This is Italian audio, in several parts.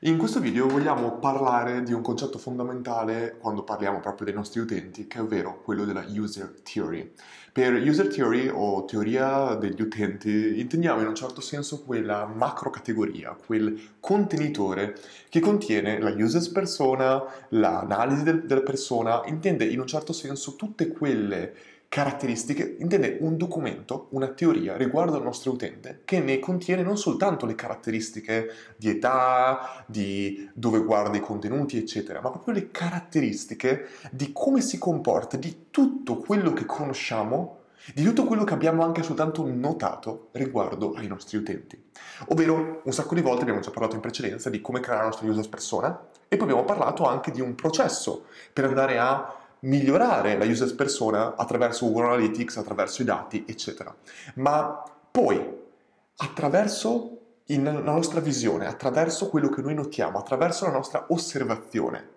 In questo video vogliamo parlare di un concetto fondamentale quando parliamo proprio dei nostri utenti, che è ovvero quello della user theory. Per user theory o teoria degli utenti intendiamo in un certo senso quella macro categoria, quel contenitore che contiene la user persona, l'analisi del, della persona, intende in un certo senso tutte quelle caratteristiche intende un documento, una teoria riguardo al nostro utente che ne contiene non soltanto le caratteristiche di età, di dove guarda i contenuti, eccetera, ma proprio le caratteristiche di come si comporta, di tutto quello che conosciamo, di tutto quello che abbiamo anche soltanto notato riguardo ai nostri utenti. Ovvero, un sacco di volte abbiamo già parlato in precedenza di come creare la nostra user persona e poi abbiamo parlato anche di un processo per andare a migliorare la user persona attraverso Google Analytics, attraverso i dati, eccetera. Ma poi, attraverso la nostra visione, attraverso quello che noi notiamo, attraverso la nostra osservazione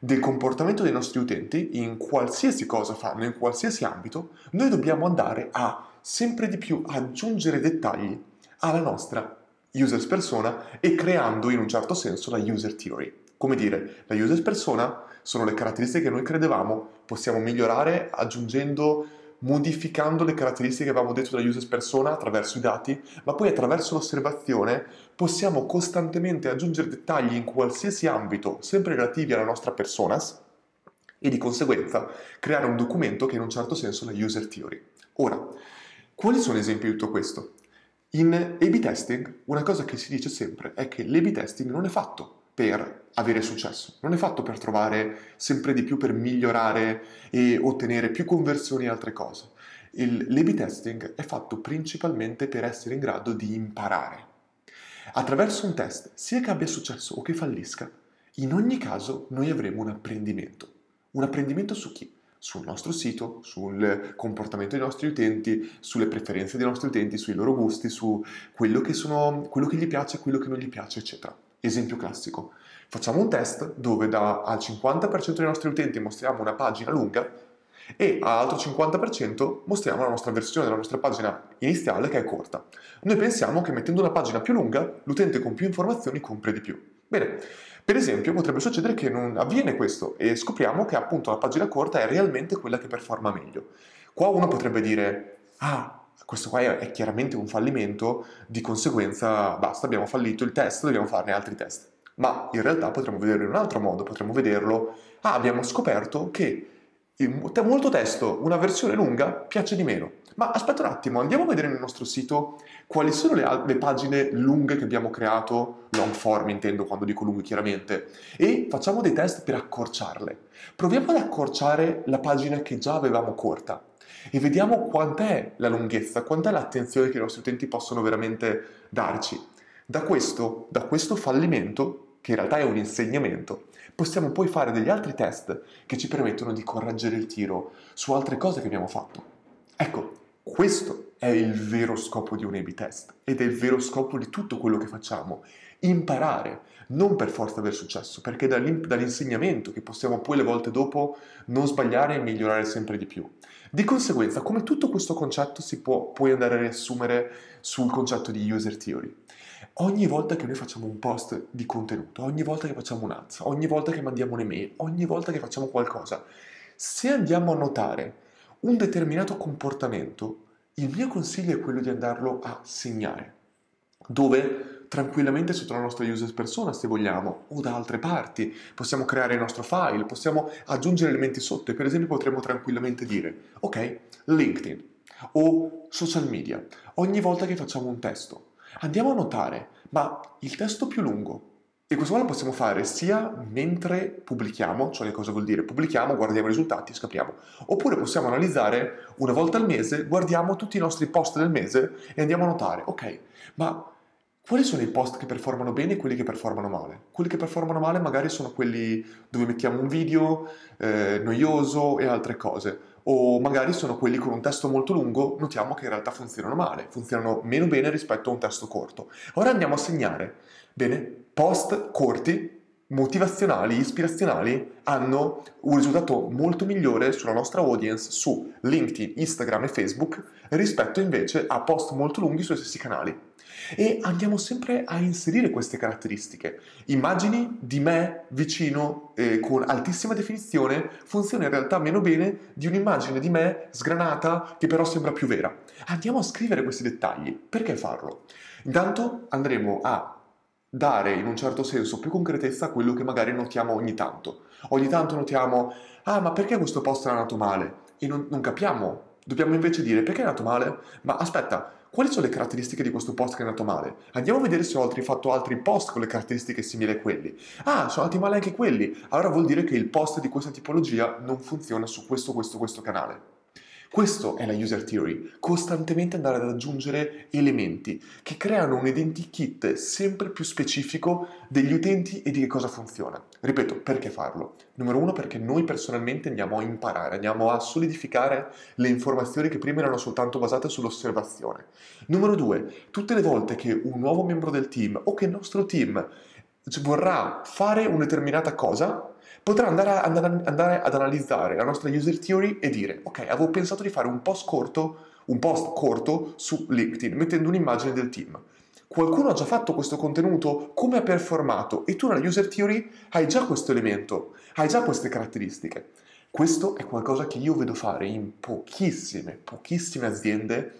del comportamento dei nostri utenti in qualsiasi cosa fanno, in qualsiasi ambito, noi dobbiamo andare a sempre di più aggiungere dettagli alla nostra user persona e creando in un certo senso la user theory. Come dire, la user persona sono le caratteristiche che noi credevamo, possiamo migliorare aggiungendo, modificando le caratteristiche che avevamo detto della user persona attraverso i dati, ma poi attraverso l'osservazione possiamo costantemente aggiungere dettagli in qualsiasi ambito, sempre relativi alla nostra personas, e di conseguenza creare un documento che in un certo senso è la user theory. Ora, quali sono esempi di tutto questo? In A-B testing una cosa che si dice sempre è che l'A-B testing non è fatto per avere successo, non è fatto per trovare sempre di più, per migliorare e ottenere più conversioni e altre cose. Il, l'A-B testing è fatto principalmente per essere in grado di imparare. Attraverso un test, sia che abbia successo o che fallisca, in ogni caso noi avremo un apprendimento. Un apprendimento su chi? Sul nostro sito, sul comportamento dei nostri utenti, sulle preferenze dei nostri utenti, sui loro gusti, su quello che, sono, quello che gli piace, quello che non gli piace, eccetera. Esempio classico. Facciamo un test dove da, al 50% dei nostri utenti mostriamo una pagina lunga e all'altro 50% mostriamo la nostra versione della nostra pagina iniziale che è corta. Noi pensiamo che mettendo una pagina più lunga l'utente con più informazioni compri di più. Bene, per esempio potrebbe succedere che non avviene questo e scopriamo che appunto la pagina corta è realmente quella che performa meglio. Qua uno potrebbe dire, ah, questo qua è chiaramente un fallimento, di conseguenza basta, abbiamo fallito il test, dobbiamo farne altri test. Ma in realtà potremmo vederlo in un altro modo, potremmo vederlo, ah, abbiamo scoperto che molto testo, una versione lunga, piace di meno. Ma aspetta un attimo, andiamo a vedere nel nostro sito quali sono le, le, pagine lunghe che abbiamo creato, long form intendo quando dico lunghe chiaramente, e facciamo dei test per accorciarle. Proviamo ad accorciare la pagina che già avevamo corta e vediamo quant'è la lunghezza, quant'è l'attenzione che i nostri utenti possono veramente darci. Da questo, da questo fallimento, che in realtà è un insegnamento, possiamo poi fare degli altri test che ci permettono di correggere il tiro su altre cose che abbiamo fatto. Ecco, questo è il vero scopo di un A-B test ed è il vero scopo di tutto quello che facciamo. Imparare, non per forza aver successo, perché è dall'insegnamento che possiamo poi le volte dopo non sbagliare e migliorare sempre di più. Di conseguenza, come tutto questo concetto si può poi andare a riassumere sul concetto di user theory? Ogni volta che noi facciamo un post di contenuto, ogni volta che facciamo un'azza, ogni volta che mandiamo un'email, ogni volta che facciamo qualcosa, se andiamo a notare un determinato comportamento, il mio consiglio è quello di andarlo a segnare, dove tranquillamente sotto la nostra user persona se vogliamo, o da altre parti, possiamo creare il nostro file, possiamo aggiungere elementi sotto e per esempio potremmo tranquillamente dire, ok, LinkedIn o social media, ogni volta che facciamo un testo, andiamo a notare, ma il testo più lungo e questo qua lo possiamo fare sia mentre pubblichiamo, cioè cosa vuol dire? Pubblichiamo, guardiamo i risultati scapiamo. Oppure possiamo analizzare una volta al mese, guardiamo tutti i nostri post del mese e andiamo a notare, ok, ma quali sono i post che performano bene e quelli che performano male? Quelli che performano male magari sono quelli dove mettiamo un video eh, noioso e altre cose, o magari sono quelli con un testo molto lungo, notiamo che in realtà funzionano male, funzionano meno bene rispetto a un testo corto. Ora andiamo a segnare. Bene, post corti, motivazionali, ispirazionali, hanno un risultato molto migliore sulla nostra audience su LinkedIn, Instagram e Facebook rispetto invece a post molto lunghi sui stessi canali. E andiamo sempre a inserire queste caratteristiche. Immagini di me vicino eh, con altissima definizione funziona in realtà meno bene di un'immagine di me sgranata che però sembra più vera. Andiamo a scrivere questi dettagli. Perché farlo? Intanto andremo a dare in un certo senso più concretezza a quello che magari notiamo ogni tanto. Ogni tanto notiamo, ah ma perché questo posto è nato male? E non, non capiamo. Dobbiamo invece dire perché è nato male? Ma aspetta, quali sono le caratteristiche di questo post che è nato male? Andiamo a vedere se ho altri, fatto altri post con le caratteristiche simili a quelli. Ah, sono andati male anche quelli. Allora vuol dire che il post di questa tipologia non funziona su questo, questo, questo canale. Questo è la user theory, costantemente andare ad aggiungere elementi che creano un identikit sempre più specifico degli utenti e di che cosa funziona. Ripeto, perché farlo? Numero uno perché noi personalmente andiamo a imparare, andiamo a solidificare le informazioni che prima erano soltanto basate sull'osservazione. Numero due, tutte le volte che un nuovo membro del team o che il nostro team vorrà fare una determinata cosa, potrà andare, a, andare, ad analizzare la nostra user theory e dire ok, avevo pensato di fare un post corto, un post corto su LinkedIn mettendo un'immagine del team. Qualcuno ha già fatto questo contenuto? Come ha performato? E tu nella user theory hai già questo elemento, hai già queste caratteristiche. Questo è qualcosa che io vedo fare in pochissime, pochissime aziende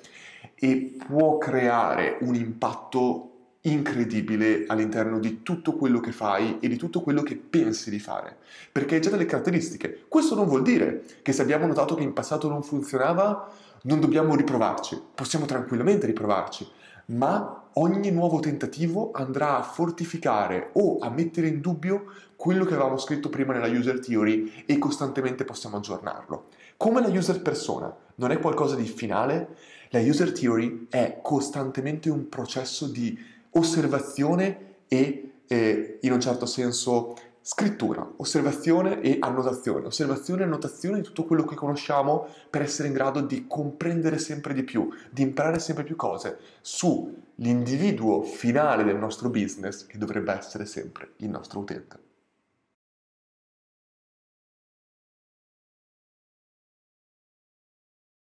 e può creare un impatto incredibile all'interno di tutto quello che fai e di tutto quello che pensi di fare, perché hai già delle caratteristiche. Questo non vuol dire che se abbiamo notato che in passato non funzionava, non dobbiamo riprovarci, possiamo tranquillamente riprovarci, ma ogni nuovo tentativo andrà a fortificare o a mettere in dubbio quello che avevamo scritto prima nella user theory e costantemente possiamo aggiornarlo. Come la user persona non è qualcosa di finale, la user theory è costantemente un processo di osservazione e eh, in un certo senso scrittura, osservazione e annotazione, osservazione e annotazione di tutto quello che conosciamo per essere in grado di comprendere sempre di più, di imparare sempre più cose sull'individuo finale del nostro business che dovrebbe essere sempre il nostro utente.